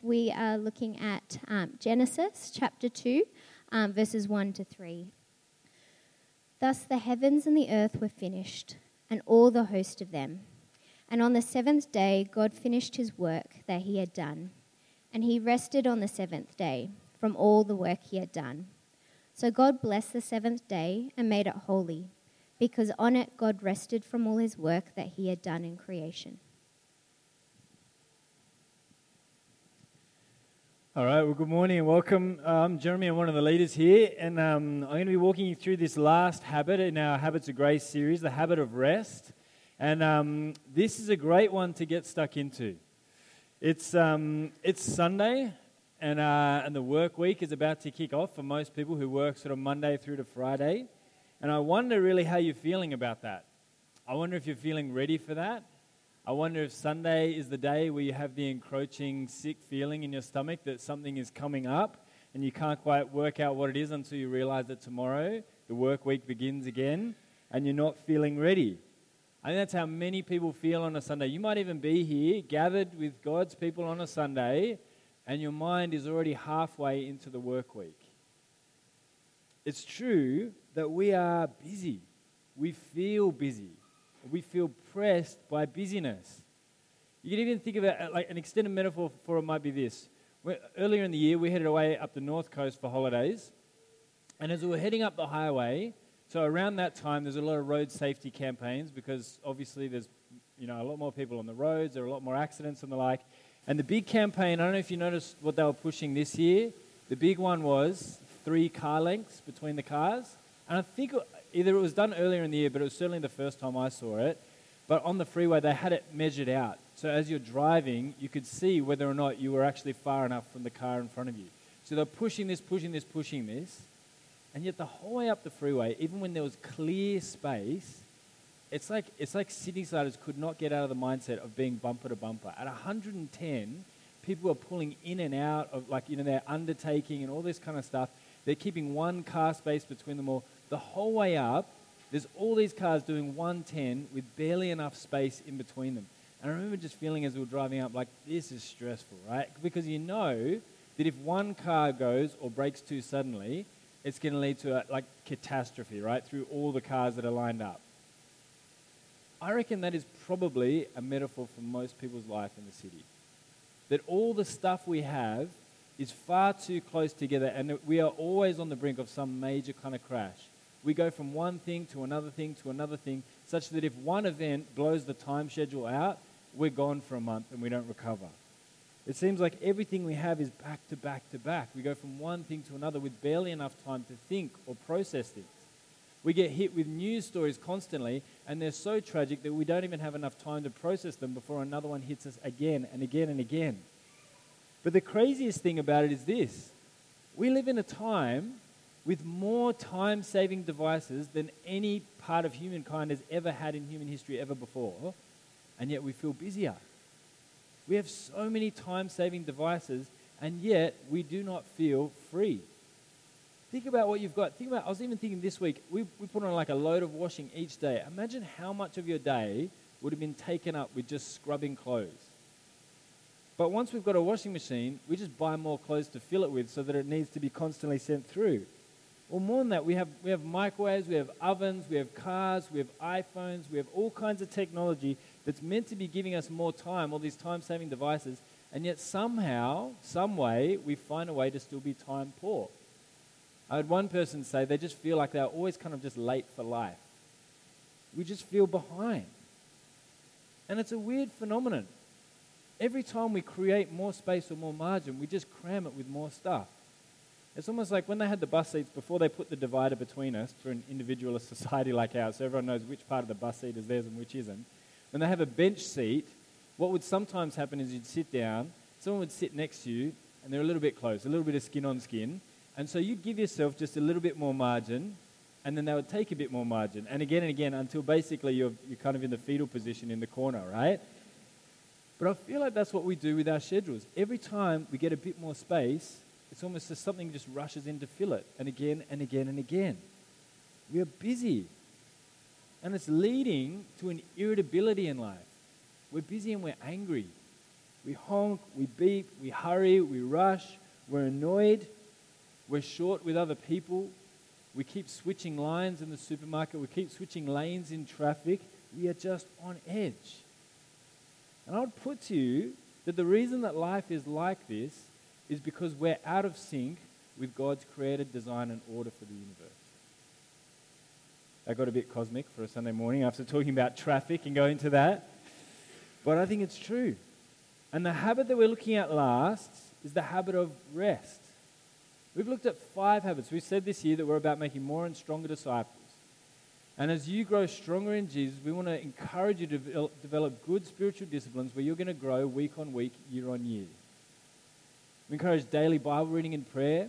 we are looking at um, Genesis chapter 2, um, verses 1 to 3. Thus the heavens and the earth were finished, and all the host of them. And on the seventh day, God finished his work that he had done, and he rested on the seventh day from all the work he had done. So God blessed the seventh day and made it holy, because on it God rested from all his work that he had done in creation. All right, well, good morning and welcome. Uh, I'm Jeremy, I'm one of the leaders here, and um, I'm going to be walking you through this last habit in our Habits of Grace series, the habit of rest. And um, this is a great one to get stuck into. It's, um, it's Sunday, and, uh, and the work week is about to kick off for most people who work sort of Monday through to Friday. And I wonder really how you're feeling about that. I wonder if you're feeling ready for that. I wonder if Sunday is the day where you have the encroaching sick feeling in your stomach that something is coming up and you can't quite work out what it is until you realize that tomorrow the work week begins again and you're not feeling ready. I think that's how many people feel on a Sunday. You might even be here gathered with God's people on a Sunday and your mind is already halfway into the work week. It's true that we are busy. We feel busy we feel by busyness. You can even think of it like an extended metaphor for it might be this. Earlier in the year, we headed away up the north coast for holidays. And as we were heading up the highway, so around that time, there's a lot of road safety campaigns because obviously there's you know, a lot more people on the roads, there are a lot more accidents and the like. And the big campaign, I don't know if you noticed what they were pushing this year. The big one was three car lengths between the cars. And I think either it was done earlier in the year, but it was certainly the first time I saw it. But on the freeway, they had it measured out. So as you're driving, you could see whether or not you were actually far enough from the car in front of you. So they're pushing this, pushing this, pushing this. And yet the whole way up the freeway, even when there was clear space, it's like, it's like Sydney siders could not get out of the mindset of being bumper to bumper. At 110, people are pulling in and out of, like, you know, they're undertaking and all this kind of stuff. They're keeping one car space between them all the whole way up, there's all these cars doing 110 with barely enough space in between them. And I remember just feeling as we were driving up, like, this is stressful, right? Because you know that if one car goes or brakes too suddenly, it's going to lead to a, like catastrophe, right? Through all the cars that are lined up. I reckon that is probably a metaphor for most people's life in the city. That all the stuff we have is far too close together and we are always on the brink of some major kind of crash we go from one thing to another thing to another thing, such that if one event blows the time schedule out, we're gone for a month and we don't recover. It seems like everything we have is back to back to back. We go from one thing to another with barely enough time to think or process things. We get hit with news stories constantly, and they're so tragic that we don't even have enough time to process them before another one hits us again and again and again. But the craziest thing about it is this we live in a time with more time saving devices than any part of humankind has ever had in human history ever before, and yet we feel busier. We have so many time saving devices, and yet we do not feel free. Think about what you've got. Think about, I was even thinking this week, we, we put on like a load of washing each day. Imagine how much of your day would have been taken up with just scrubbing clothes. But once we've got a washing machine, we just buy more clothes to fill it with so that it needs to be constantly sent through. Well, more than that, we have, we have microwaves, we have ovens, we have cars, we have iPhones, we have all kinds of technology that's meant to be giving us more time, all these time saving devices, and yet somehow, some way, we find a way to still be time poor. I had one person say they just feel like they're always kind of just late for life. We just feel behind. And it's a weird phenomenon. Every time we create more space or more margin, we just cram it with more stuff. It's almost like when they had the bus seats before they put the divider between us for an individualist society like ours, so everyone knows which part of the bus seat is theirs and which isn't. When they have a bench seat, what would sometimes happen is you'd sit down, someone would sit next to you, and they're a little bit close, a little bit of skin on skin, and so you'd give yourself just a little bit more margin, and then they would take a bit more margin, and again and again until basically you're, you're kind of in the fetal position in the corner, right? But I feel like that's what we do with our schedules. Every time we get a bit more space, it's almost as something just rushes in to fill it, and again and again and again. We are busy. And it's leading to an irritability in life. We're busy and we're angry. We honk, we beep, we hurry, we rush, we're annoyed, we're short with other people, we keep switching lines in the supermarket, we keep switching lanes in traffic. We are just on edge. And I would put to you that the reason that life is like this is because we're out of sync with God's created design and order for the universe. I got a bit cosmic for a Sunday morning after talking about traffic and going to that. But I think it's true. And the habit that we're looking at last is the habit of rest. We've looked at five habits. We've said this year that we're about making more and stronger disciples. And as you grow stronger in Jesus, we want to encourage you to develop good spiritual disciplines where you're going to grow week on week, year on year. We encourage daily Bible reading and prayer,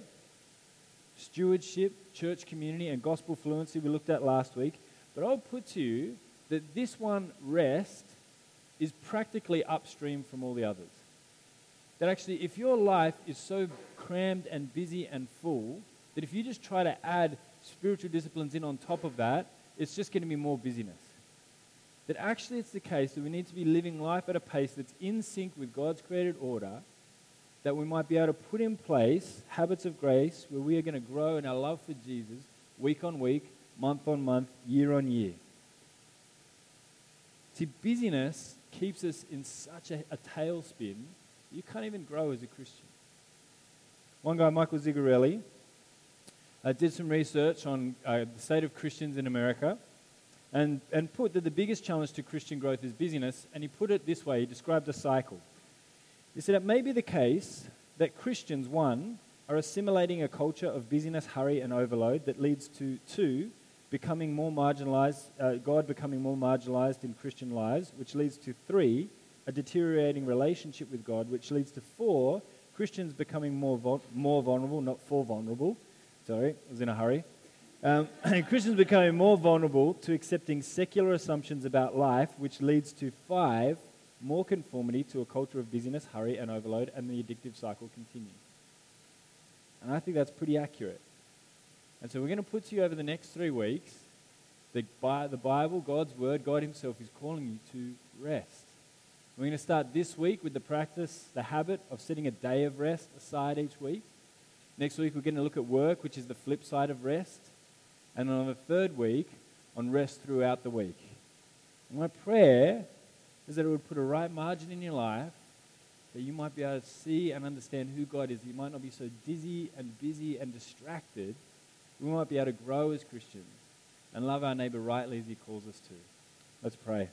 stewardship, church community, and gospel fluency we looked at last week. But I'll put to you that this one, rest, is practically upstream from all the others. That actually, if your life is so crammed and busy and full, that if you just try to add spiritual disciplines in on top of that, it's just going to be more busyness. That actually it's the case that we need to be living life at a pace that's in sync with God's created order, that we might be able to put in place habits of grace where we are going to grow in our love for Jesus week on week, month on month, year on year. See, busyness keeps us in such a, a tailspin, you can't even grow as a Christian. One guy, Michael Zigarelli, uh, did some research on uh, the state of Christians in America and, and put that the biggest challenge to Christian growth is busyness. And he put it this way he described a cycle. He said it may be the case that Christians, one, are assimilating a culture of busyness, hurry, and overload that leads to, two, becoming more marginalized, uh, God becoming more marginalized in Christian lives, which leads to three, a deteriorating relationship with God, which leads to four, Christians becoming more, more vulnerable, not for vulnerable. Sorry, I was in a hurry. Um, Christians becoming more vulnerable to accepting secular assumptions about life, which leads to five, more conformity to a culture of busyness, hurry, and overload, and the addictive cycle continues. And I think that's pretty accurate. And so we're going to put to you over the next three weeks by the Bible, God's Word, God Himself is calling you to rest. We're going to start this week with the practice, the habit of setting a day of rest aside each week. Next week, we're going to look at work, which is the flip side of rest. And on the third week, on rest throughout the week. My prayer is that it would put a right margin in your life that you might be able to see and understand who God is. You might not be so dizzy and busy and distracted we might be able to grow as Christians and love our neighbor rightly as he calls us to. Let's pray.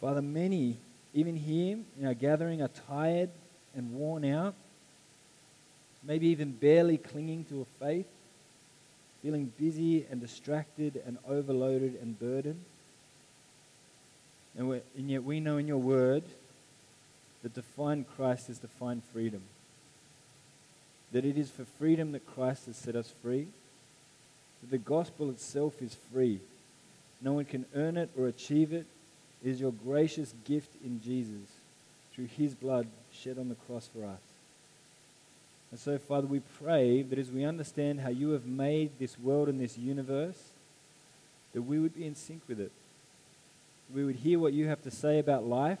Father, many, even here in our gathering, are tired and worn out, maybe even barely clinging to a faith, feeling busy and distracted and overloaded and burdened. And, and yet we know in your word that to find Christ is to find freedom that it is for freedom that Christ has set us free, that the gospel itself is free. No one can earn it or achieve it. It is your gracious gift in Jesus through his blood shed on the cross for us. And so, Father, we pray that as we understand how you have made this world and this universe, that we would be in sync with it. We would hear what you have to say about life,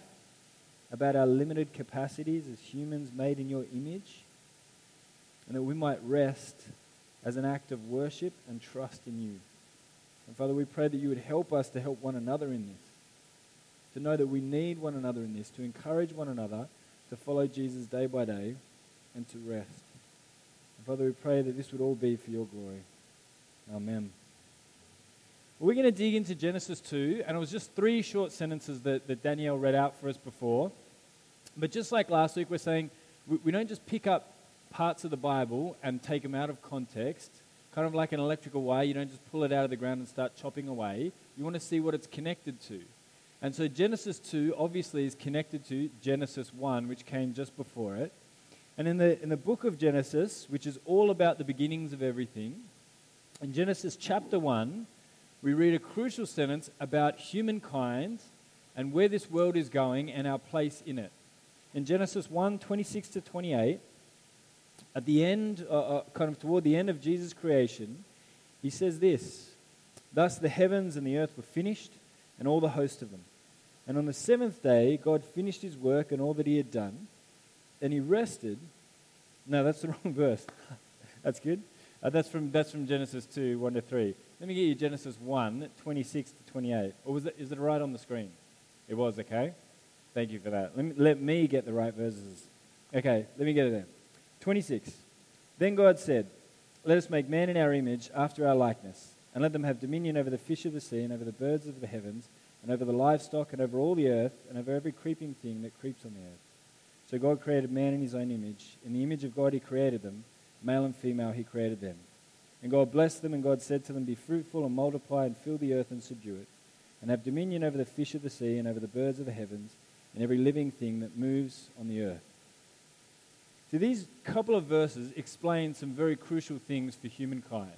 about our limited capacities as humans made in your image, and that we might rest as an act of worship and trust in you. And Father, we pray that you would help us to help one another in this, to know that we need one another in this, to encourage one another to follow Jesus day by day and to rest. And Father, we pray that this would all be for your glory. Amen. We're going to dig into Genesis 2, and it was just three short sentences that, that Danielle read out for us before. But just like last week, we're saying we, we don't just pick up parts of the Bible and take them out of context, kind of like an electrical wire. You don't just pull it out of the ground and start chopping away. You want to see what it's connected to. And so Genesis 2 obviously is connected to Genesis 1, which came just before it. And in the, in the book of Genesis, which is all about the beginnings of everything, in Genesis chapter 1, we read a crucial sentence about humankind and where this world is going and our place in it. In Genesis 1 26 to 28, at the end, uh, uh, kind of toward the end of Jesus' creation, he says this Thus the heavens and the earth were finished, and all the host of them. And on the seventh day, God finished his work and all that he had done. And he rested. No, that's the wrong verse. that's good. Uh, that's, from, that's from Genesis 2, 1 to 3. Let me get you Genesis 1, 26 to 28. Or was it, is it right on the screen? It was, okay? Thank you for that. Let me, let me get the right verses. Okay, let me get it there. 26. Then God said, Let us make man in our image, after our likeness, and let them have dominion over the fish of the sea, and over the birds of the heavens, and over the livestock, and over all the earth, and over every creeping thing that creeps on the earth. So God created man in his own image. In the image of God he created them. Male and female he created them. And God blessed them, and God said to them, Be fruitful and multiply, and fill the earth and subdue it, and have dominion over the fish of the sea, and over the birds of the heavens, and every living thing that moves on the earth. So these couple of verses explain some very crucial things for humankind.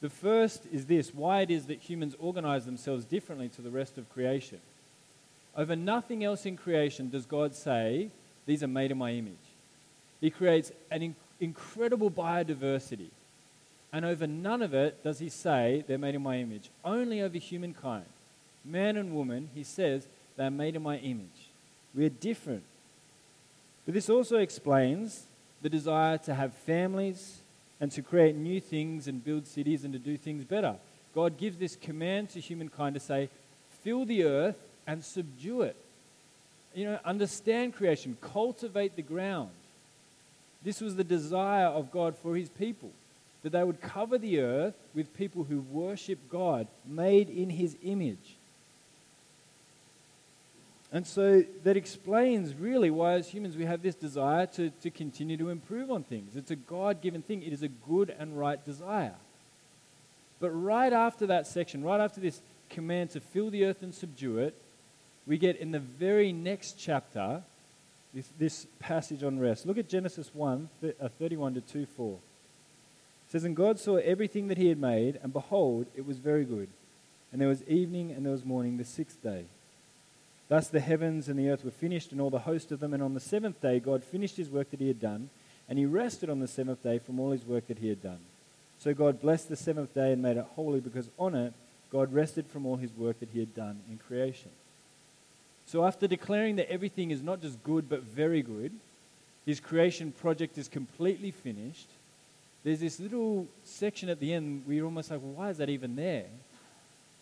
The first is this why it is that humans organize themselves differently to the rest of creation. Over nothing else in creation does God say, These are made in my image. He creates an in- incredible biodiversity. And over none of it does he say, They're made in my image. Only over humankind. Man and woman, he says, They're made in my image. We're different. But this also explains the desire to have families and to create new things and build cities and to do things better. God gives this command to humankind to say, fill the earth and subdue it. You know, understand creation, cultivate the ground. This was the desire of God for his people, that they would cover the earth with people who worship God, made in his image. And so that explains really why, as humans, we have this desire to, to continue to improve on things. It's a God given thing, it is a good and right desire. But right after that section, right after this command to fill the earth and subdue it, we get in the very next chapter this, this passage on rest. Look at Genesis 1 uh, 31 to 2 4. It says, And God saw everything that he had made, and behold, it was very good. And there was evening and there was morning the sixth day. Thus the heavens and the earth were finished, and all the host of them. And on the seventh day, God finished his work that he had done, and he rested on the seventh day from all his work that he had done. So God blessed the seventh day and made it holy, because on it God rested from all his work that he had done in creation. So after declaring that everything is not just good, but very good, his creation project is completely finished. There's this little section at the end where you're almost like, well, why is that even there?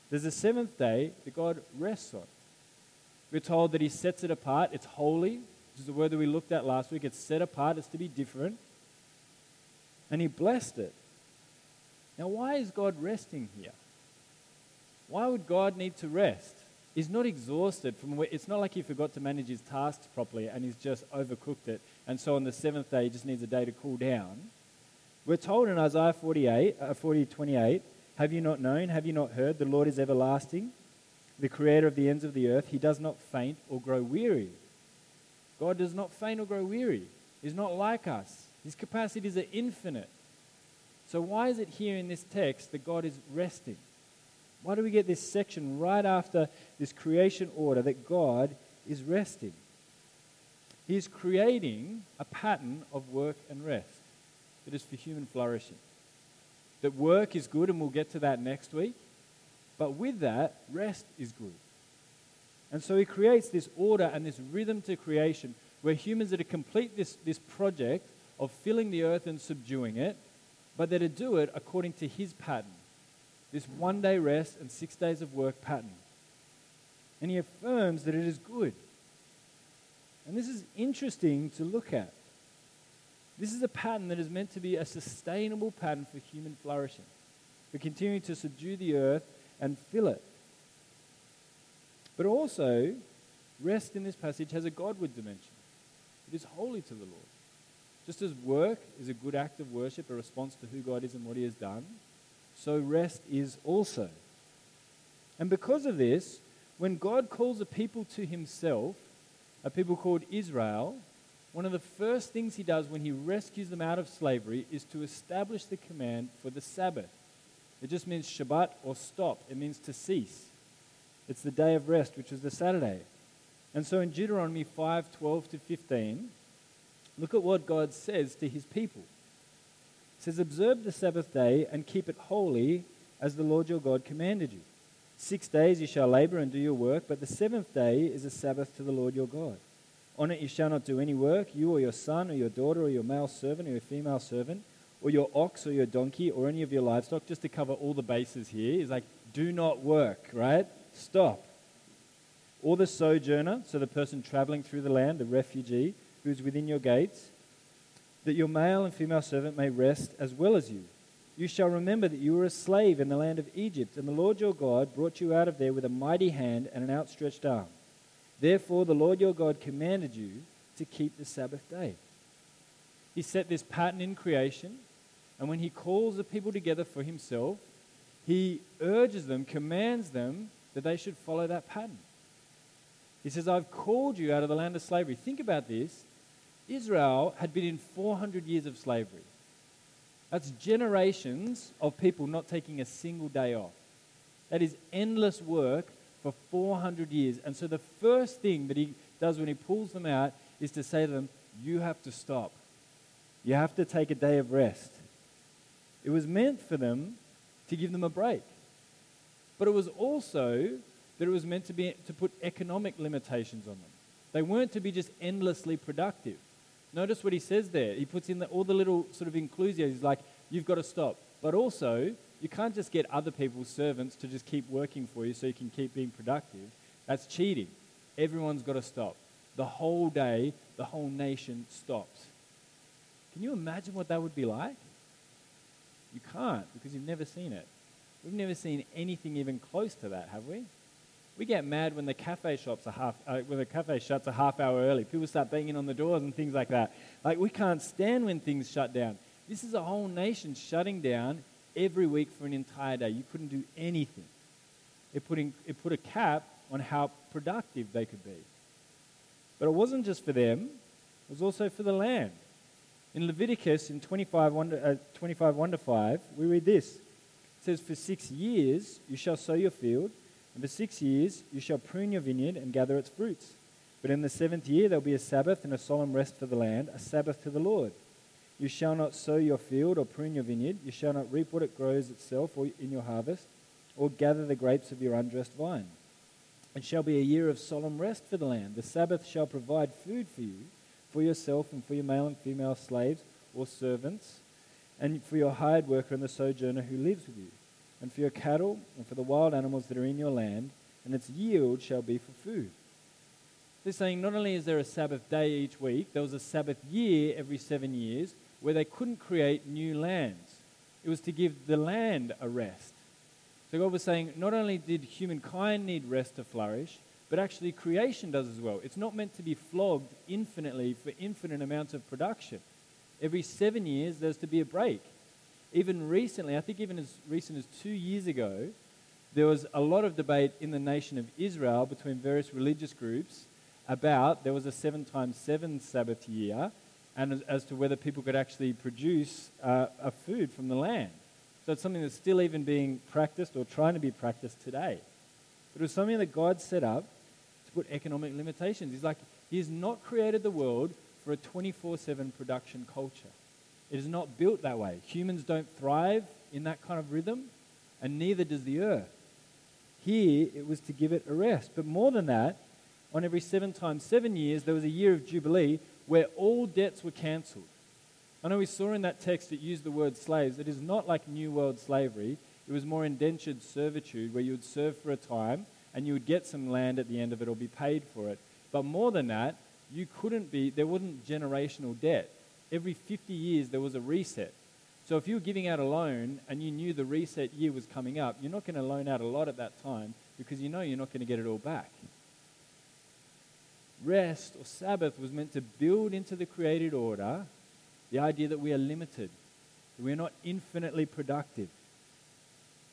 There's a seventh day that God rests on. We're told that he sets it apart. It's holy, which is the word that we looked at last week. It's set apart, it's to be different. And he blessed it. Now, why is God resting here? Why would God need to rest? He's not exhausted from where, it's not like he forgot to manage his tasks properly and he's just overcooked it. And so on the seventh day, he just needs a day to cool down. We're told in Isaiah 48, uh, 40, 28, Have you not known? Have you not heard? The Lord is everlasting the creator of the ends of the earth, he does not faint or grow weary. God does not faint or grow weary. He's not like us. His capacities are infinite. So, why is it here in this text that God is resting? Why do we get this section right after this creation order that God is resting? He's creating a pattern of work and rest that is for human flourishing. That work is good, and we'll get to that next week. But with that, rest is good. And so he creates this order and this rhythm to creation where humans are to complete this, this project of filling the earth and subduing it, but they're to do it according to his pattern. This one day rest and six days of work pattern. And he affirms that it is good. And this is interesting to look at. This is a pattern that is meant to be a sustainable pattern for human flourishing, for continuing to subdue the earth and fill it. But also, rest in this passage has a Godward dimension. It is holy to the Lord. Just as work is a good act of worship, a response to who God is and what He has done, so rest is also. And because of this, when God calls a people to Himself, a people called Israel, one of the first things He does when He rescues them out of slavery is to establish the command for the Sabbath. It just means Shabbat or stop. It means to cease. It's the day of rest, which is the Saturday. And so in Deuteronomy 5 12 to 15, look at what God says to his people. It says, Observe the Sabbath day and keep it holy as the Lord your God commanded you. Six days you shall labor and do your work, but the seventh day is a Sabbath to the Lord your God. On it you shall not do any work, you or your son or your daughter or your male servant or your female servant, or your ox or your donkey or any of your livestock, just to cover all the bases here, is like, do not work, right? Stop. Or the sojourner, so the person traveling through the land, the refugee, who is within your gates, that your male and female servant may rest as well as you you shall remember that you were a slave in the land of Egypt, and the Lord your God brought you out of there with a mighty hand and an outstretched arm. Therefore, the Lord your God commanded you to keep the Sabbath day. He set this pattern in creation, and when he calls the people together for himself, he urges them, commands them that they should follow that pattern. He says, I've called you out of the land of slavery. Think about this. Israel had been in 400 years of slavery. That's generations of people not taking a single day off. That is endless work for 400 years. And so the first thing that he does when he pulls them out is to say to them, You have to stop. You have to take a day of rest. It was meant for them to give them a break. But it was also that it was meant to, be, to put economic limitations on them. They weren't to be just endlessly productive. Notice what he says there. He puts in the, all the little sort of inclusions. He's like, you've got to stop. But also, you can't just get other people's servants to just keep working for you so you can keep being productive. That's cheating. Everyone's got to stop. The whole day, the whole nation stops. Can you imagine what that would be like? You can't because you've never seen it. We've never seen anything even close to that, have we? We get mad when the cafe shops are half, uh, when the cafe shuts a half hour early. People start banging on the doors and things like that. Like we can't stand when things shut down. This is a whole nation shutting down every week for an entire day. You couldn't do anything. It put, in, it put a cap on how productive they could be. But it wasn't just for them, it was also for the land. In Leviticus, in 25 1, to, uh, 25, 1 to 5, we read this. It says, For six years you shall sow your field and for six years you shall prune your vineyard and gather its fruits. But in the seventh year there will be a Sabbath and a solemn rest for the land, a Sabbath to the Lord. You shall not sow your field or prune your vineyard. You shall not reap what it grows itself or in your harvest, or gather the grapes of your undressed vine. It shall be a year of solemn rest for the land. The Sabbath shall provide food for you, for yourself and for your male and female slaves or servants, and for your hired worker and the sojourner who lives with you and for your cattle, and for the wild animals that are in your land, and its yield shall be for food. They're saying not only is there a Sabbath day each week, there was a Sabbath year every seven years where they couldn't create new lands. It was to give the land a rest. So God was saying not only did humankind need rest to flourish, but actually creation does as well. It's not meant to be flogged infinitely for infinite amounts of production. Every seven years, there's to be a break even recently, I think even as recent as two years ago, there was a lot of debate in the nation of Israel between various religious groups about there was a seven times seven Sabbath year and as, to whether people could actually produce uh, a food from the land. So it's something that's still even being practiced or trying to be practiced today. But it was something that God set up to put economic limitations. He's like, He has not created the world for a 24 7 production culture. It is not built that way. Humans don't thrive in that kind of rhythm, and neither does the earth. Here, it was to give it a rest. But more than that, on every seven times seven years, there was a year of Jubilee where all debts were cancelled. I know we saw in that text it used the word slaves. It is not like New World slavery. It was more indentured servitude where you would serve for a time and you would get some land at the end of it or be paid for it. But more than that, you couldn't be, there wasn't generational debt every 50 years there was a reset. So if you were giving out a loan and you knew the reset year was coming up, you're not going to loan out a lot at that time because you know you're not going to get it all back. Rest or Sabbath was meant to build into the created order the idea that we are limited, that we are not infinitely productive.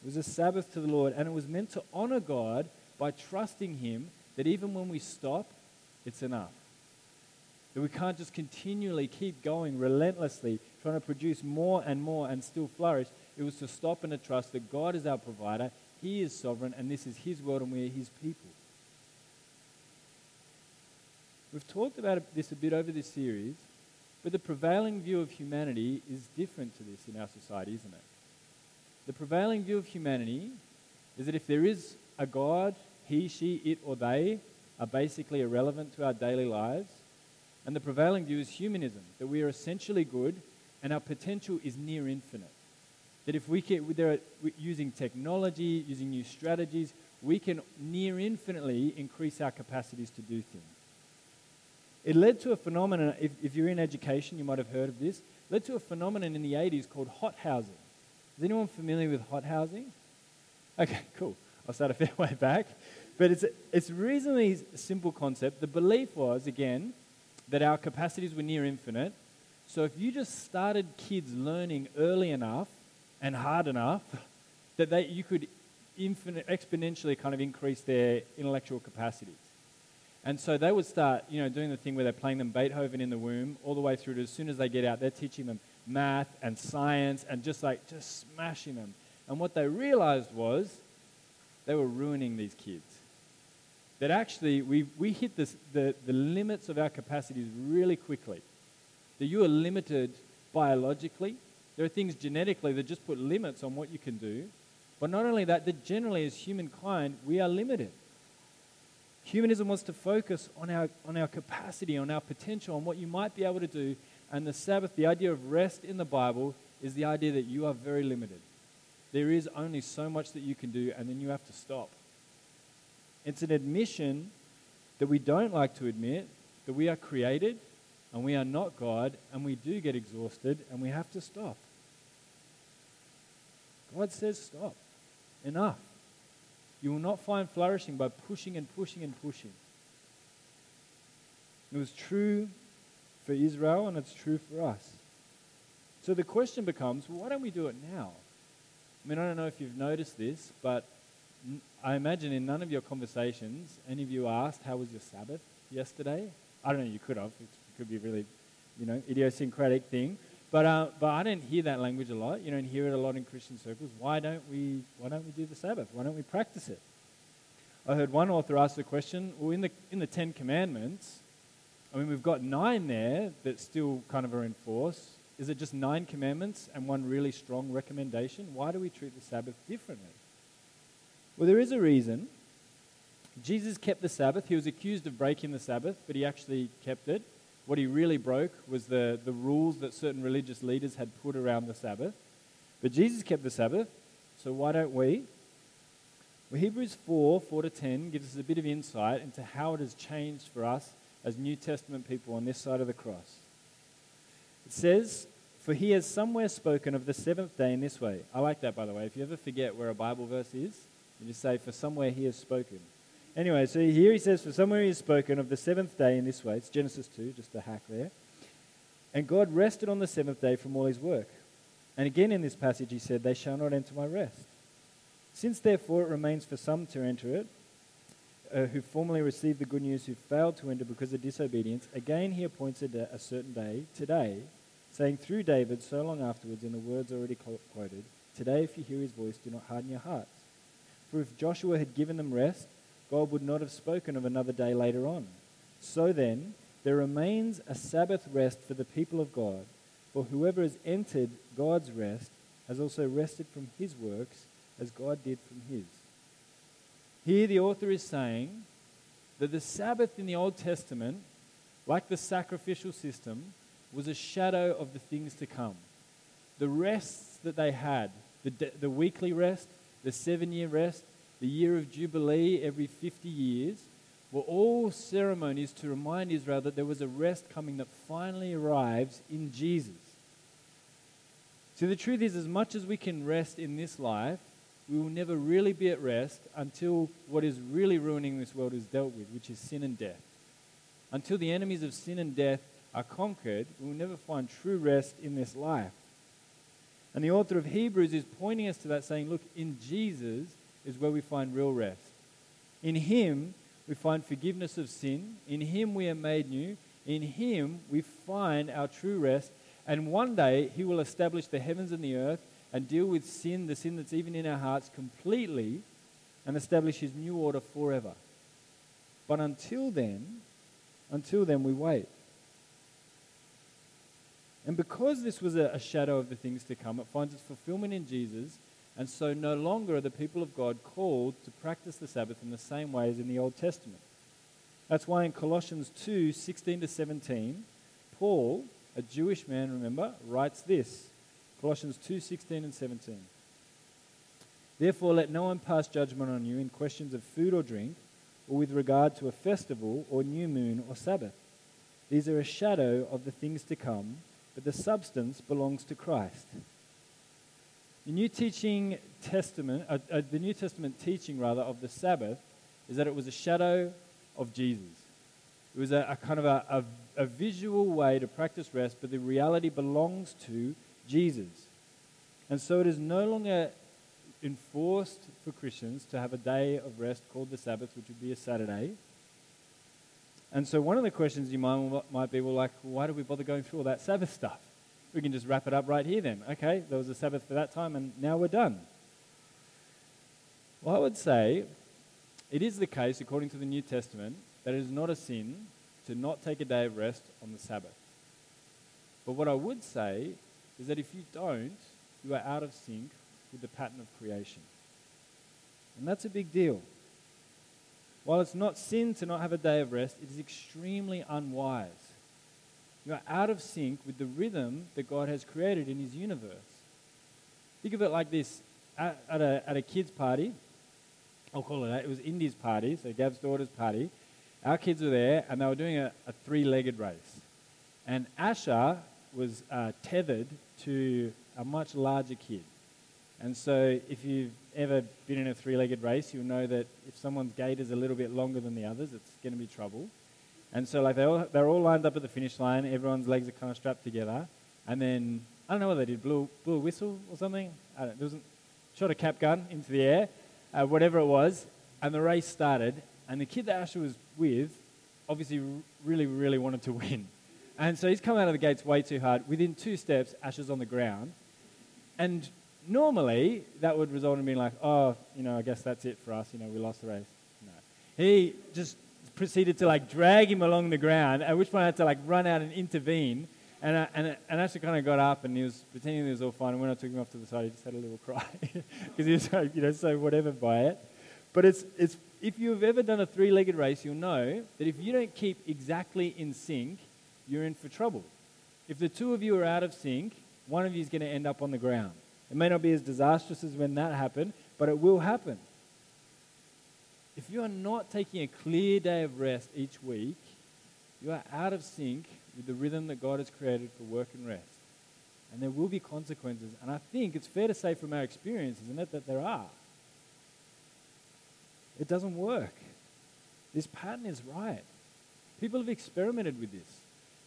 It was a Sabbath to the Lord, and it was meant to honor God by trusting Him that even when we stop, it's enough. That we can't just continually keep going relentlessly, trying to produce more and more and still flourish. It was to stop and to trust that God is our provider, He is sovereign, and this is His world and we are His people. We've talked about this a bit over this series, but the prevailing view of humanity is different to this in our society, isn't it? The prevailing view of humanity is that if there is a God, he, she, it, or they, are basically irrelevant to our daily lives. And the prevailing view is humanism, that we are essentially good and our potential is near infinite. That if we can, there are, using technology, using new strategies, we can near infinitely increase our capacities to do things. It led to a phenomenon, if, if you're in education, you might have heard of this, led to a phenomenon in the 80s called hot housing. Is anyone familiar with hot housing? Okay, cool. I'll start a fair way back. But it's, a, it's a reasonably simple concept. The belief was, again, that our capacities were near infinite. So if you just started kids learning early enough and hard enough, that they, you could infinite, exponentially kind of increase their intellectual capacities. And so they would start, you know, doing the thing where they're playing them Beethoven in the womb all the way through to as soon as they get out, they're teaching them math and science and just like, just smashing them. And what they realized was they were ruining these kids. That actually we, we hit this, the, the limits of our capacities really quickly. That you are limited biologically. There are things genetically that just put limits on what you can do. But not only that, that generally as humankind, we are limited. Humanism wants to focus on our, on our capacity, on our potential, on what you might be able to do. And the Sabbath, the idea of rest in the Bible, is the idea that you are very limited. There is only so much that you can do, and then you have to stop. It's an admission that we don't like to admit that we are created and we are not God, and we do get exhausted, and we have to stop. God says, stop. Enough. You will not find flourishing by pushing and pushing and pushing. It was true for Israel and it's true for us. So the question becomes well, why don't we do it now? I mean, I don't know if you've noticed this, but I imagine in none of your conversations, any of you asked, How was your Sabbath yesterday? I don't know, you could have. It could be a really, you know, idiosyncratic thing. But, uh, but I don't hear that language a lot. You don't hear it a lot in Christian circles. Why don't we, why don't we do the Sabbath? Why don't we practice it? I heard one author ask the question well, in the, in the Ten Commandments, I mean, we've got nine there that still kind of are in force. Is it just nine commandments and one really strong recommendation? Why do we treat the Sabbath differently? Well, there is a reason. Jesus kept the Sabbath. He was accused of breaking the Sabbath, but he actually kept it. What he really broke was the, the rules that certain religious leaders had put around the Sabbath. But Jesus kept the Sabbath, so why don't we? Well, Hebrews 4 4 to 10 gives us a bit of insight into how it has changed for us as New Testament people on this side of the cross. It says, For he has somewhere spoken of the seventh day in this way. I like that, by the way. If you ever forget where a Bible verse is, you just say, For somewhere he has spoken. Anyway, so here he says, For somewhere he has spoken of the seventh day in this way. It's Genesis 2, just a hack there. And God rested on the seventh day from all his work. And again in this passage he said, They shall not enter my rest. Since therefore it remains for some to enter it, uh, who formerly received the good news, who failed to enter because of disobedience, again he appointed a, a certain day, today, saying through David so long afterwards in the words already quoted, Today if you hear his voice, do not harden your hearts. For if Joshua had given them rest, God would not have spoken of another day later on. So then, there remains a Sabbath rest for the people of God, for whoever has entered God's rest has also rested from his works as God did from his. Here, the author is saying that the Sabbath in the Old Testament, like the sacrificial system, was a shadow of the things to come. The rests that they had, the, the weekly rest, the seven year rest, the year of Jubilee every 50 years were all ceremonies to remind Israel that there was a rest coming that finally arrives in Jesus. See, the truth is, as much as we can rest in this life, we will never really be at rest until what is really ruining this world is dealt with, which is sin and death. Until the enemies of sin and death are conquered, we will never find true rest in this life. And the author of Hebrews is pointing us to that, saying, Look, in Jesus, is where we find real rest. In Him, we find forgiveness of sin. In Him, we are made new. In Him, we find our true rest. And one day, He will establish the heavens and the earth and deal with sin, the sin that's even in our hearts, completely and establish His new order forever. But until then, until then, we wait. And because this was a, a shadow of the things to come, it finds its fulfillment in Jesus And so no longer are the people of God called to practice the Sabbath in the same way as in the Old Testament. That's why in Colossians 2 16 to 17, Paul, a Jewish man, remember, writes this Colossians 2 16 and 17. Therefore, let no one pass judgment on you in questions of food or drink, or with regard to a festival, or new moon, or Sabbath. These are a shadow of the things to come, but the substance belongs to Christ. The New Teaching Testament, uh, uh, the New Testament teaching rather of the Sabbath, is that it was a shadow of Jesus. It was a, a kind of a, a, a visual way to practice rest, but the reality belongs to Jesus. And so it is no longer enforced for Christians to have a day of rest called the Sabbath, which would be a Saturday. And so one of the questions you might, might be, well, like, why do we bother going through all that Sabbath stuff? We can just wrap it up right here then. Okay, there was a Sabbath for that time, and now we're done. Well, I would say it is the case, according to the New Testament, that it is not a sin to not take a day of rest on the Sabbath. But what I would say is that if you don't, you are out of sync with the pattern of creation. And that's a big deal. While it's not sin to not have a day of rest, it is extremely unwise. You are out of sync with the rhythm that God has created in His universe. Think of it like this at, at a, at a kid's party, I'll call it that. It was Indy's party, so Gav's daughter's party. Our kids were there, and they were doing a, a three-legged race. And Asher was uh, tethered to a much larger kid. And so, if you've ever been in a three-legged race, you'll know that if someone's gait is a little bit longer than the others, it's going to be trouble. And so, like they all, they're all lined up at the finish line. Everyone's legs are kind of strapped together. And then I don't know what they did, blew, blew a whistle or something. I don't, there was shot a cap gun into the air, uh, whatever it was, and the race started. And the kid that Asher was with obviously really, really wanted to win. And so he's come out of the gates way too hard. Within two steps, Asher's on the ground. And normally, that would result in being like, oh, you know, I guess that's it for us. You know, we lost the race. No. He just proceeded to like drag him along the ground, at which point I had to like run out and intervene. And, uh, and, and Asher kind of got up and he was pretending he was all fine. And when I took him off to the side, he just had a little cry because he was like, you know, so whatever by it. But it's, it's, if you've ever done a three legged race, you'll know that if you don't keep exactly in sync, you're in for trouble. If the two of you are out of sync, one of you is going to end up on the ground. It may not be as disastrous as when that happened, but it will happen. If you are not taking a clear day of rest each week, you are out of sync with the rhythm that God has created for work and rest. And there will be consequences. And I think it's fair to say from our experience, isn't it, that there are. It doesn't work. This pattern is right. People have experimented with this.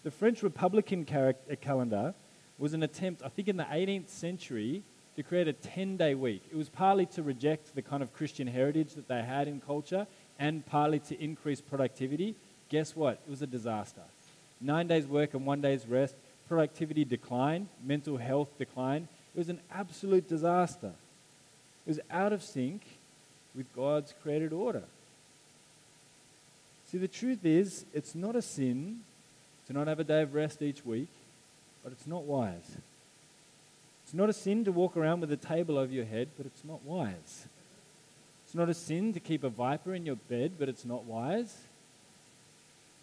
The French Republican uh, calendar was an attempt, I think, in the 18th century to create a 10 day week. It was partly to reject the kind of Christian heritage that they had in culture and partly to increase productivity. Guess what? It was a disaster nine days work and one day's rest, productivity declined, mental health declined. It was an absolute disaster. It was out of sync with God's created order. See, the truth is, it's not a sin to not have a day of rest each week, but it's not wise. It's not a sin to walk around with a table over your head, but it's not wise. It's not a sin to keep a viper in your bed, but it's not wise.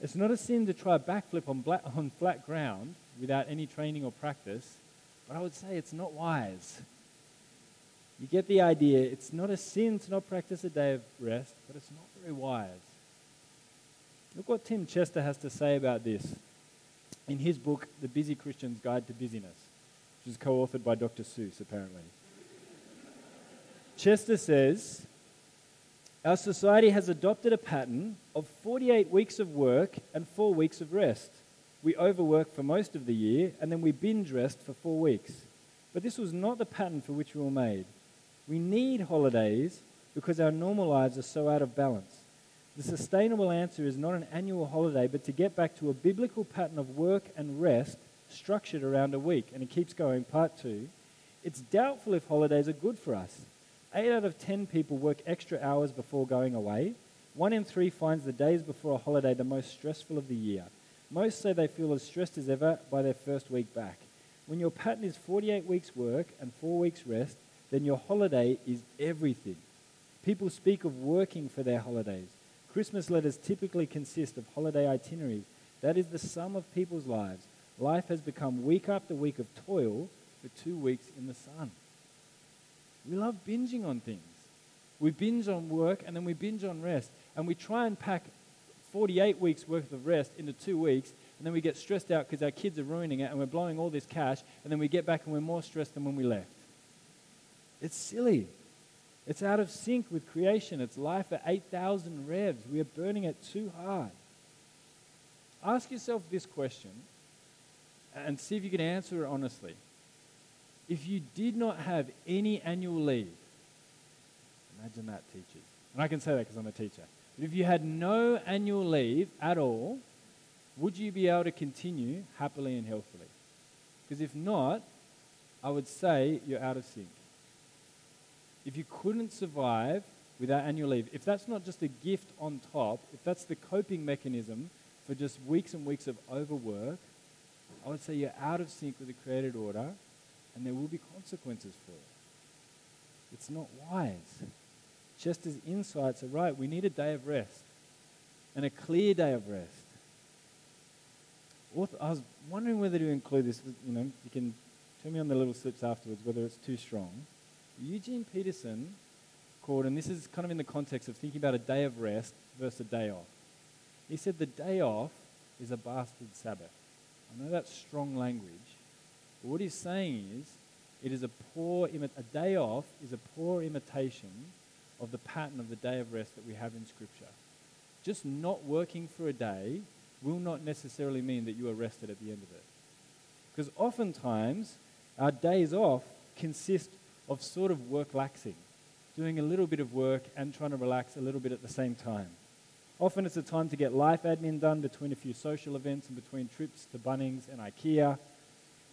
It's not a sin to try a backflip on, black, on flat ground without any training or practice, but I would say it's not wise. You get the idea. It's not a sin to not practice a day of rest, but it's not very wise. Look what Tim Chester has to say about this in his book, The Busy Christian's Guide to Busyness, which is co authored by Dr. Seuss, apparently. Chester says, our society has adopted a pattern of 48 weeks of work and four weeks of rest. We overwork for most of the year and then we binge rest for four weeks. But this was not the pattern for which we were made. We need holidays because our normal lives are so out of balance. The sustainable answer is not an annual holiday, but to get back to a biblical pattern of work and rest structured around a week. And it keeps going, part two. It's doubtful if holidays are good for us. Eight out of ten people work extra hours before going away. One in three finds the days before a holiday the most stressful of the year. Most say they feel as stressed as ever by their first week back. When your pattern is 48 weeks work and 4 weeks rest, then your holiday is everything. People speak of working for their holidays. Christmas letters typically consist of holiday itineraries. That is the sum of people's lives. Life has become week after week of toil for two weeks in the sun. We love binging on things. We binge on work and then we binge on rest. And we try and pack 48 weeks worth of rest into two weeks. And then we get stressed out because our kids are ruining it and we're blowing all this cash. And then we get back and we're more stressed than when we left. It's silly. It's out of sync with creation. It's life at 8,000 revs. We are burning it too hard. Ask yourself this question and see if you can answer it honestly. If you did not have any annual leave, Imagine that, teachers. And I can say that because I'm a teacher. But if you had no annual leave at all, would you be able to continue happily and healthily? Because if not, I would say you're out of sync. If you couldn't survive without annual leave, if that's not just a gift on top, if that's the coping mechanism for just weeks and weeks of overwork, I would say you're out of sync with the created order and there will be consequences for it. It's not wise just as insights are right, we need a day of rest and a clear day of rest. I was wondering whether to include this. You know, you can tell me on the little slips afterwards whether it's too strong. Eugene Peterson called, and this is kind of in the context of thinking about a day of rest versus a day off. He said the day off is a bastard Sabbath. I know that's strong language, but what he's saying is it is a poor imi- a day off is a poor imitation of the pattern of the day of rest that we have in Scripture. Just not working for a day will not necessarily mean that you are rested at the end of it. Because oftentimes, our days off consist of sort of work laxing, doing a little bit of work and trying to relax a little bit at the same time. Often it's a time to get life admin done between a few social events and between trips to Bunnings and IKEA.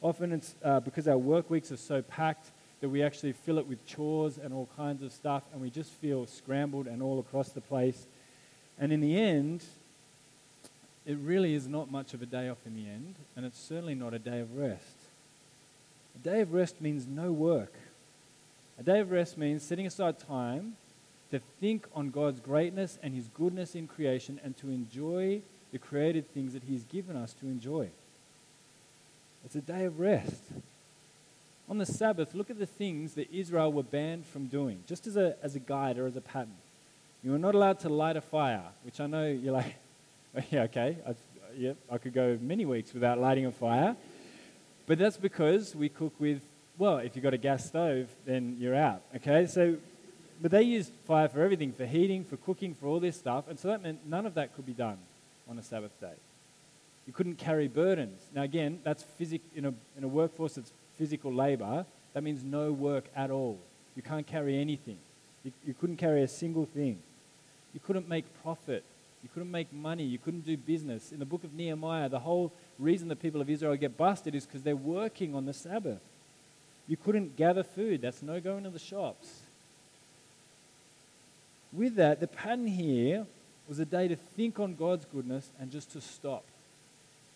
Often it's uh, because our work weeks are so packed that we actually fill it with chores and all kinds of stuff, and we just feel scrambled and all across the place. And in the end, it really is not much of a day off in the end, and it's certainly not a day of rest. A day of rest means no work. A day of rest means setting aside time to think on God's greatness and His goodness in creation and to enjoy the created things that He's given us to enjoy. It's a day of rest on the Sabbath, look at the things that Israel were banned from doing, just as a, as a guide or as a pattern. You were not allowed to light a fire, which I know you're like, yeah, okay, I, yeah, I could go many weeks without lighting a fire. But that's because we cook with, well, if you've got a gas stove, then you're out, okay? So, but they used fire for everything, for heating, for cooking, for all this stuff. And so that meant none of that could be done on a Sabbath day. You couldn't carry burdens. Now, again, that's physic, in, a, in a workforce that's physical labor, that means no work at all. You can't carry anything. You, you couldn't carry a single thing. You couldn't make profit. You couldn't make money. You couldn't do business. In the book of Nehemiah, the whole reason the people of Israel get busted is because they're working on the Sabbath. You couldn't gather food. That's no going to the shops. With that, the pattern here was a day to think on God's goodness and just to stop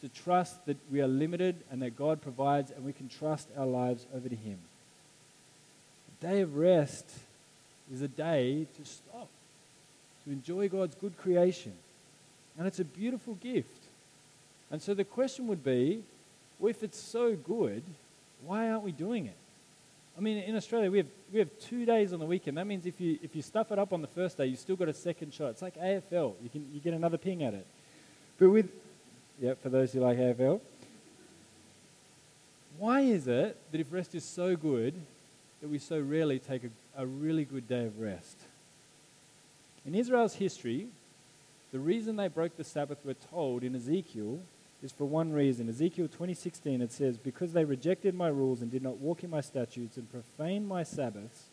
to trust that we are limited and that God provides and we can trust our lives over to Him. A day of rest is a day to stop, to enjoy God's good creation. And it's a beautiful gift. And so the question would be well, if it's so good, why aren't we doing it? I mean, in Australia, we have, we have two days on the weekend. That means if you, if you stuff it up on the first day, you still got a second shot. It's like AFL. You, can, you get another ping at it. But with, yeah, for those who like AFL. Why is it that if rest is so good, that we so rarely take a, a really good day of rest? In Israel's history, the reason they broke the Sabbath, we're told in Ezekiel, is for one reason. Ezekiel 20:16 it says, "Because they rejected my rules and did not walk in my statutes and profaned my Sabbaths,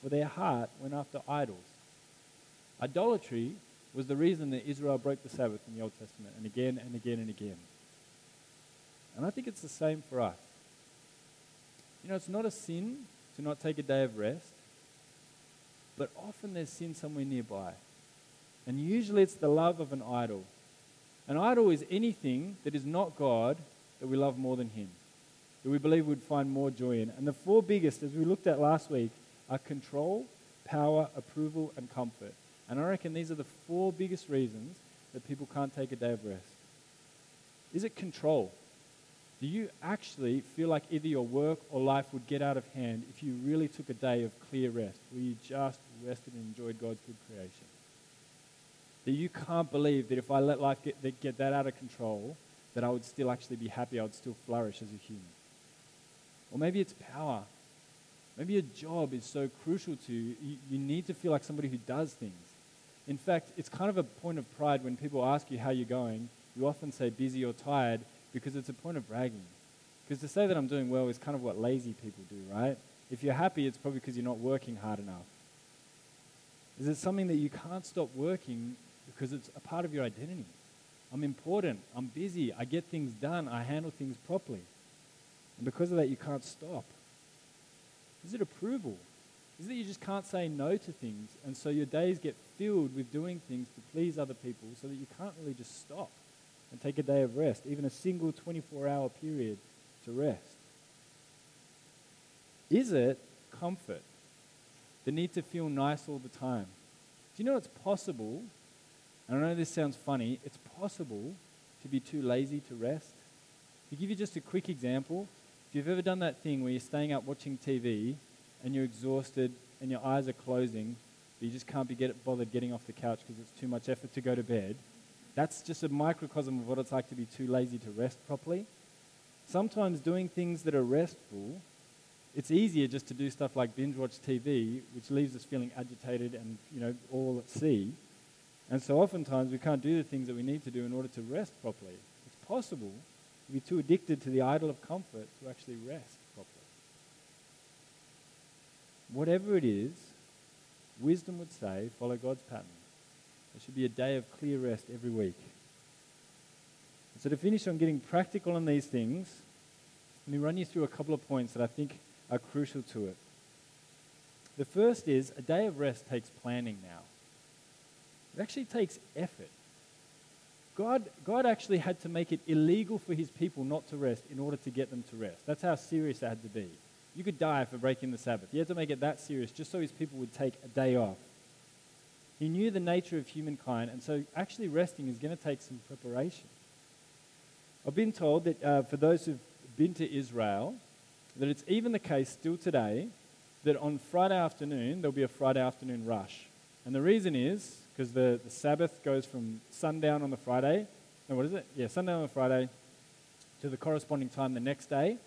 for their heart went after idols." Idolatry was the reason that Israel broke the Sabbath in the Old Testament, and again and again and again. And I think it's the same for us. You know, it's not a sin to not take a day of rest, but often there's sin somewhere nearby. And usually it's the love of an idol. An idol is anything that is not God that we love more than Him. that we believe we'd find more joy in. And the four biggest, as we looked at last week, are control, power, approval, and comfort. And I reckon these are the four biggest reasons that people can't take a day of rest. Is it control? Do you actually feel like either your work or life would get out of hand if you really took a day of clear rest, where you just rested and enjoyed God's good creation? That you can't believe that if I let life get, get that out of control, that I would still actually be happy, I would still flourish as a human. Or maybe it's power. Maybe your job is so crucial to you, you, you need to feel like somebody who does things. In fact, it's kind of a point of pride when people ask you how you're going. You often say busy or tired because it's a point of bragging. Because to say that I'm doing well is kind of what lazy people do, right? If you're happy, it's probably because you're not working hard enough. Is it something that you can't stop working because it's a part of your identity? I'm important. I'm busy. I get things done. I handle things properly. And because of that, you can't stop. Is it approval? Is it you just can't say no to things, and so your days get filled with doing things to please other people so that you can't really just stop and take a day of rest, even a single 24 hour period to rest? Is it comfort? The need to feel nice all the time? Do you know it's possible? And I know this sounds funny, it's possible to be too lazy to rest. To give you just a quick example, if you've ever done that thing where you're staying up watching TV and you're exhausted and your eyes are closing, but you just can't be get, bothered getting off the couch because it's too much effort to go to bed, that's just a microcosm of what it's like to be too lazy to rest properly. Sometimes doing things that are restful, it's easier just to do stuff like binge watch TV, which leaves us feeling agitated and you know all at sea. And so oftentimes we can't do the things that we need to do in order to rest properly. It's possible, to be too addicted to the idol of comfort to actually rest properly. Whatever it is, wisdom would say follow God's pattern. There should be a day of clear rest every week. So, to finish on getting practical on these things, let me run you through a couple of points that I think are crucial to it. The first is a day of rest takes planning now. It actually takes effort. God, God actually had to make it illegal for his people not to rest in order to get them to rest. That's how serious it had to be. You could die for breaking the Sabbath. He had to make it that serious just so his people would take a day off. He knew the nature of humankind, and so actually resting is going to take some preparation. I've been told that uh, for those who've been to Israel, that it's even the case still today that on Friday afternoon there'll be a Friday afternoon rush. And the reason is because the, the Sabbath goes from sundown on the Friday, no, what is it? Yeah, sundown on the Friday to the corresponding time the next day.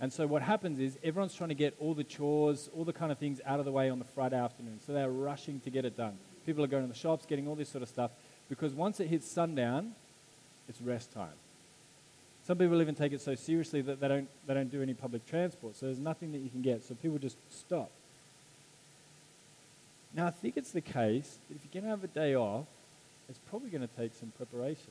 And so what happens is everyone's trying to get all the chores, all the kind of things out of the way on the Friday afternoon. So they're rushing to get it done. People are going to the shops, getting all this sort of stuff, because once it hits sundown, it's rest time. Some people even take it so seriously that they don't, they don't do any public transport. So there's nothing that you can get. So people just stop. Now, I think it's the case that if you're going to have a day off, it's probably going to take some preparation.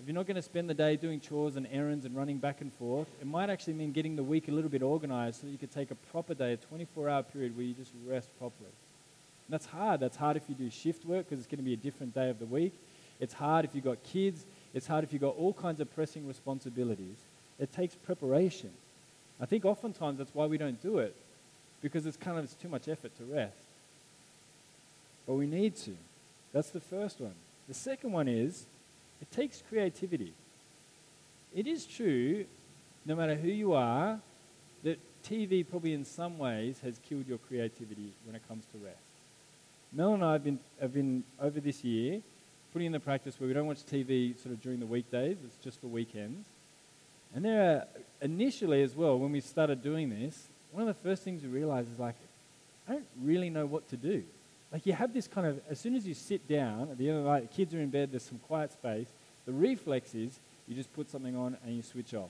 If you're not going to spend the day doing chores and errands and running back and forth, it might actually mean getting the week a little bit organized so that you could take a proper day, a 24 hour period where you just rest properly. And that's hard. That's hard if you do shift work because it's going to be a different day of the week. It's hard if you've got kids. It's hard if you've got all kinds of pressing responsibilities. It takes preparation. I think oftentimes that's why we don't do it because it's kind of it's too much effort to rest. But we need to. That's the first one. The second one is it takes creativity. It is true, no matter who you are, that TV probably in some ways has killed your creativity when it comes to rest. Mel and I have been, have been over this year putting in the practice where we don't watch TV sort of during the weekdays, it's just for weekends. And there are, initially as well, when we started doing this, one of the first things we realized is like, I don't really know what to do. Like you have this kind of, as soon as you sit down at the end of the night, the kids are in bed, there's some quiet space, the reflex is you just put something on and you switch off.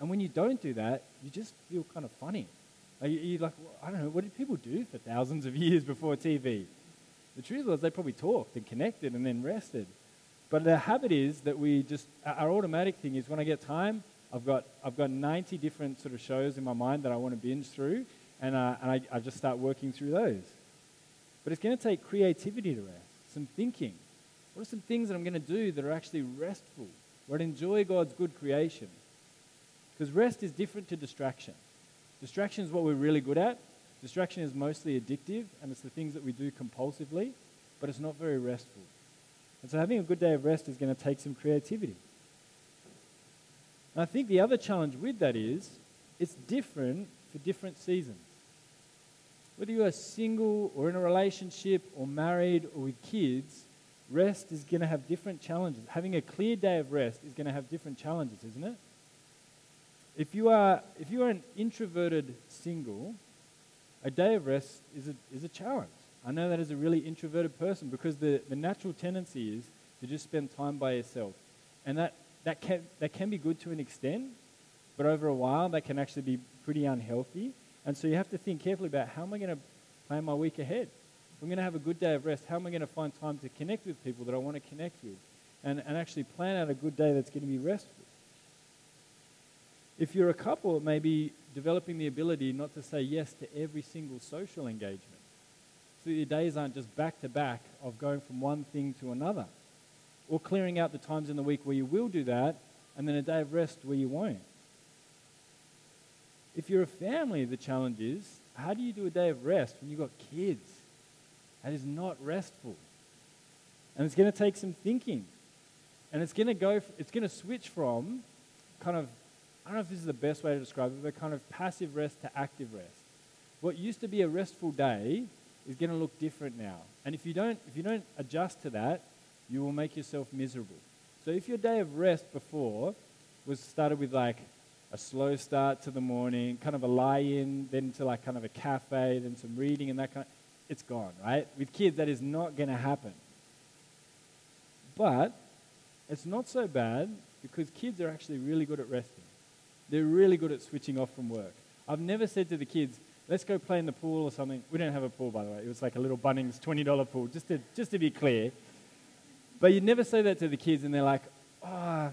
And when you don't do that, you just feel kind of funny. Like you're like, well, I don't know, what did people do for thousands of years before TV? The truth was they probably talked and connected and then rested. But the habit is that we just, our automatic thing is when I get time, I've got, I've got 90 different sort of shows in my mind that I want to binge through, and, uh, and I, I just start working through those. But it's going to take creativity to rest, some thinking. What are some things that I'm going to do that are actually restful, where I enjoy God's good creation? Because rest is different to distraction. Distraction is what we're really good at. Distraction is mostly addictive, and it's the things that we do compulsively, but it's not very restful. And so having a good day of rest is going to take some creativity. And I think the other challenge with that is it's different for different seasons. Whether you are single or in a relationship or married or with kids, rest is going to have different challenges. Having a clear day of rest is going to have different challenges, isn't it? If you are, if you are an introverted single, a day of rest is a, is a challenge. I know that as a really introverted person because the, the natural tendency is to just spend time by yourself. And that, that, can, that can be good to an extent, but over a while that can actually be pretty unhealthy. And so you have to think carefully about how am I going to plan my week ahead? If I'm going to have a good day of rest, how am I going to find time to connect with people that I want to connect with? And, and actually plan out a good day that's going to be restful. If you're a couple, it may be developing the ability not to say yes to every single social engagement. So your days aren't just back to back of going from one thing to another. Or clearing out the times in the week where you will do that, and then a day of rest where you won't. If you're a family, the challenge is how do you do a day of rest when you've got kids? That is not restful. And it's going to take some thinking. And it's going to go, it's going to switch from kind of, I don't know if this is the best way to describe it, but kind of passive rest to active rest. What used to be a restful day is going to look different now. And if you don't, if you don't adjust to that, you will make yourself miserable. So if your day of rest before was started with like a slow start to the morning, kind of a lie-in, then to like kind of a cafe, then some reading and that kind of, it's gone, right? With kids, that is not going to happen. But it's not so bad because kids are actually really good at resting. They're really good at switching off from work. I've never said to the kids, let's go play in the pool or something. We don't have a pool, by the way. It was like a little Bunnings $20 pool, just to, just to be clear. But you'd never say that to the kids, and they're like, oh,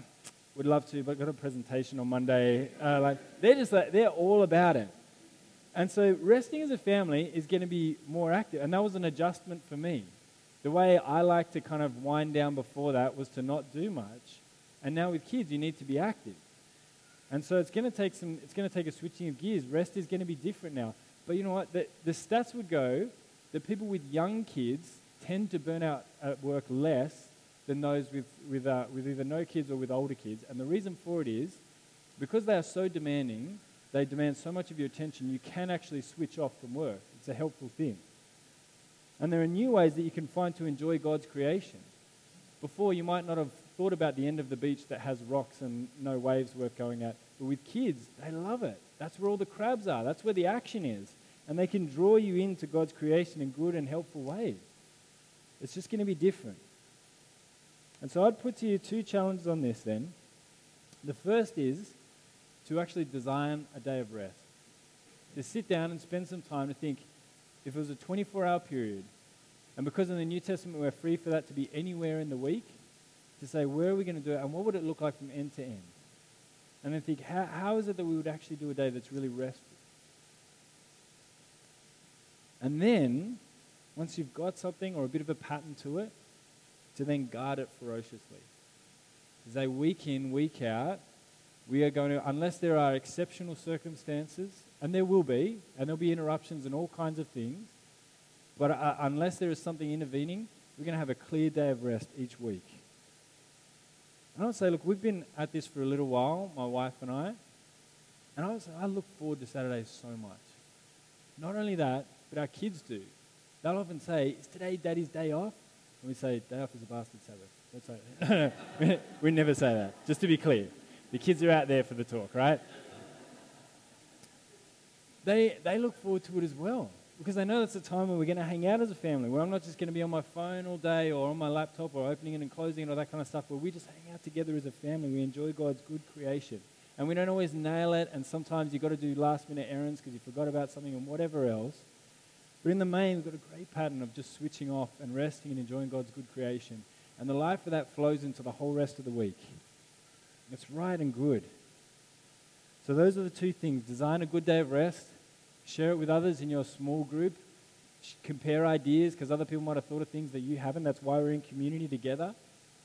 would love to, but got a presentation on Monday. Uh, like they're just like they're all about it. And so resting as a family is going to be more active, and that was an adjustment for me. The way I like to kind of wind down before that was to not do much, and now with kids you need to be active. And so it's going to take some. It's going to take a switching of gears. Rest is going to be different now. But you know what? The, the stats would go that people with young kids tend to burn out at work less than those with, with, uh, with either no kids or with older kids. And the reason for it is because they are so demanding, they demand so much of your attention, you can actually switch off from work. It's a helpful thing. And there are new ways that you can find to enjoy God's creation. Before, you might not have thought about the end of the beach that has rocks and no waves worth going at. But with kids, they love it. That's where all the crabs are, that's where the action is. And they can draw you into God's creation in good and helpful ways. It's just going to be different. And so I'd put to you two challenges on this then. The first is to actually design a day of rest. To sit down and spend some time to think if it was a 24 hour period, and because in the New Testament we're free for that to be anywhere in the week, to say where are we going to do it and what would it look like from end to end? And then think how, how is it that we would actually do a day that's really restful? And then, once you've got something or a bit of a pattern to it, to then guard it ferociously. As they week in, week out, we are going to, unless there are exceptional circumstances, and there will be, and there'll be interruptions and all kinds of things, but uh, unless there is something intervening, we're going to have a clear day of rest each week. And I would say, look, we've been at this for a little while, my wife and I, and I would say, I look forward to Saturdays so much. Not only that, but our kids do. They'll often say, Is today daddy's day off? We say, day off is a bastard Sabbath. That's right. we never say that, just to be clear. The kids are out there for the talk, right? They, they look forward to it as well because they know that's the time when we're going to hang out as a family, where I'm not just going to be on my phone all day or on my laptop or opening it and closing it or that kind of stuff, where we just hang out together as a family. We enjoy God's good creation. And we don't always nail it, and sometimes you've got to do last minute errands because you forgot about something and whatever else. But in the main, we've got a great pattern of just switching off and resting and enjoying God's good creation. And the life of that flows into the whole rest of the week. It's right and good. So, those are the two things design a good day of rest, share it with others in your small group, compare ideas because other people might have thought of things that you haven't. That's why we're in community together.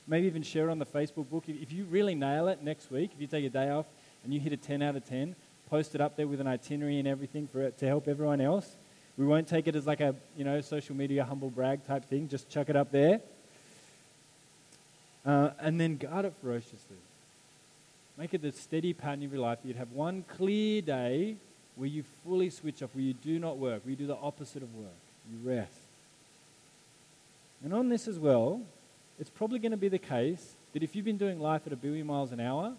Maybe even share it on the Facebook book. If you really nail it next week, if you take a day off and you hit a 10 out of 10, post it up there with an itinerary and everything for it to help everyone else. We won't take it as like a, you know, social media humble brag type thing. Just chuck it up there. Uh, and then guard it ferociously. Make it the steady pattern of your life. You'd have one clear day where you fully switch off, where you do not work, where you do the opposite of work. You rest. And on this as well, it's probably going to be the case that if you've been doing life at a billion miles an hour,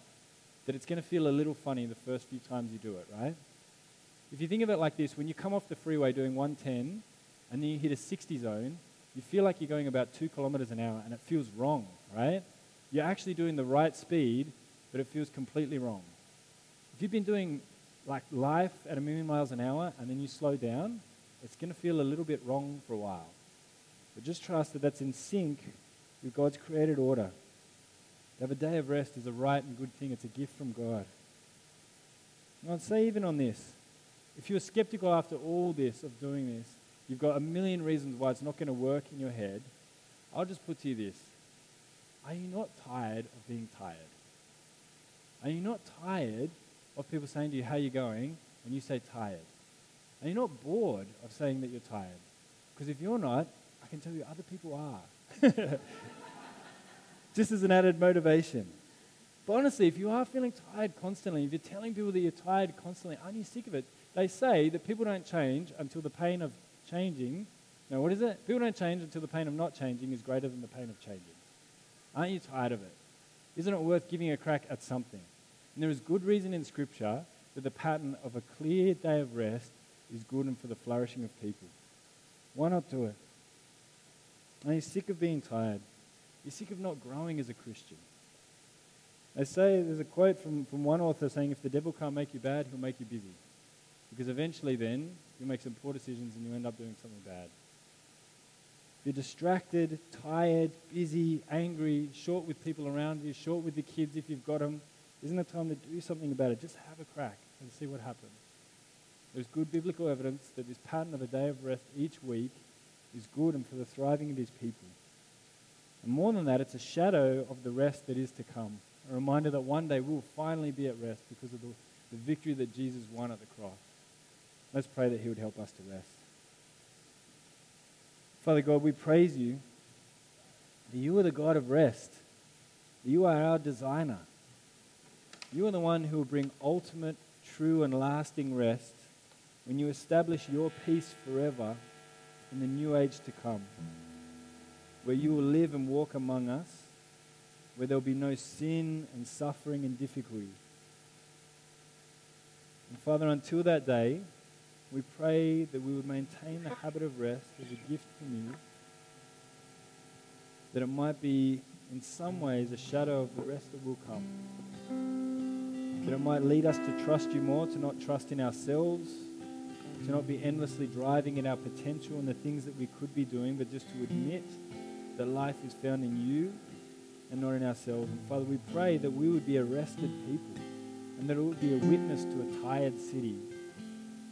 that it's going to feel a little funny the first few times you do it, right? If you think of it like this, when you come off the freeway doing 110 and then you hit a 60 zone, you feel like you're going about two kilometers an hour and it feels wrong, right? You're actually doing the right speed, but it feels completely wrong. If you've been doing like life at a million miles an hour and then you slow down, it's going to feel a little bit wrong for a while. But just trust that that's in sync with God's created order. To have a day of rest is a right and good thing, it's a gift from God. And I'd say, even on this, if you're skeptical after all this of doing this, you've got a million reasons why it's not going to work in your head. I'll just put to you this Are you not tired of being tired? Are you not tired of people saying to you, How are you going? and you say tired? Are you not bored of saying that you're tired? Because if you're not, I can tell you other people are. Just as an added motivation. But honestly, if you are feeling tired constantly, if you're telling people that you're tired constantly, aren't you sick of it? They say that people don't change until the pain of changing. No, what is it? People don't change until the pain of not changing is greater than the pain of changing. Aren't you tired of it? Isn't it worth giving a crack at something? And there is good reason in Scripture that the pattern of a clear day of rest is good and for the flourishing of people. Why not do it? Are you sick of being tired? You're sick of not growing as a Christian. They say, there's a quote from, from one author saying, if the devil can't make you bad, he'll make you busy. Because eventually then, you'll make some poor decisions and you end up doing something bad. If you're distracted, tired, busy, angry, short with people around you, short with the kids if you've got them, isn't it time to do something about it? Just have a crack and see what happens. There's good biblical evidence that this pattern of a day of rest each week is good and for the thriving of his people. And more than that, it's a shadow of the rest that is to come. A reminder that one day we'll finally be at rest because of the, the victory that Jesus won at the cross. Let's pray that he would help us to rest. Father God, we praise you that you are the God of rest. You are our designer. You are the one who will bring ultimate, true, and lasting rest when you establish your peace forever in the new age to come, where you will live and walk among us, where there will be no sin and suffering and difficulty. And Father, until that day, we pray that we would maintain the habit of rest as a gift from you, that it might be in some ways a shadow of the rest that will come. That it might lead us to trust you more, to not trust in ourselves, to not be endlessly driving at our potential and the things that we could be doing, but just to admit that life is found in you and not in ourselves. And Father, we pray that we would be arrested people and that it would be a witness to a tired city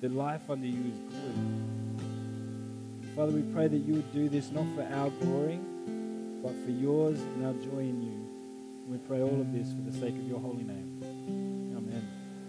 that life under you is good. Father, we pray that you would do this not for our glory, but for yours and our joy in you. We pray all of this for the sake of your holy name.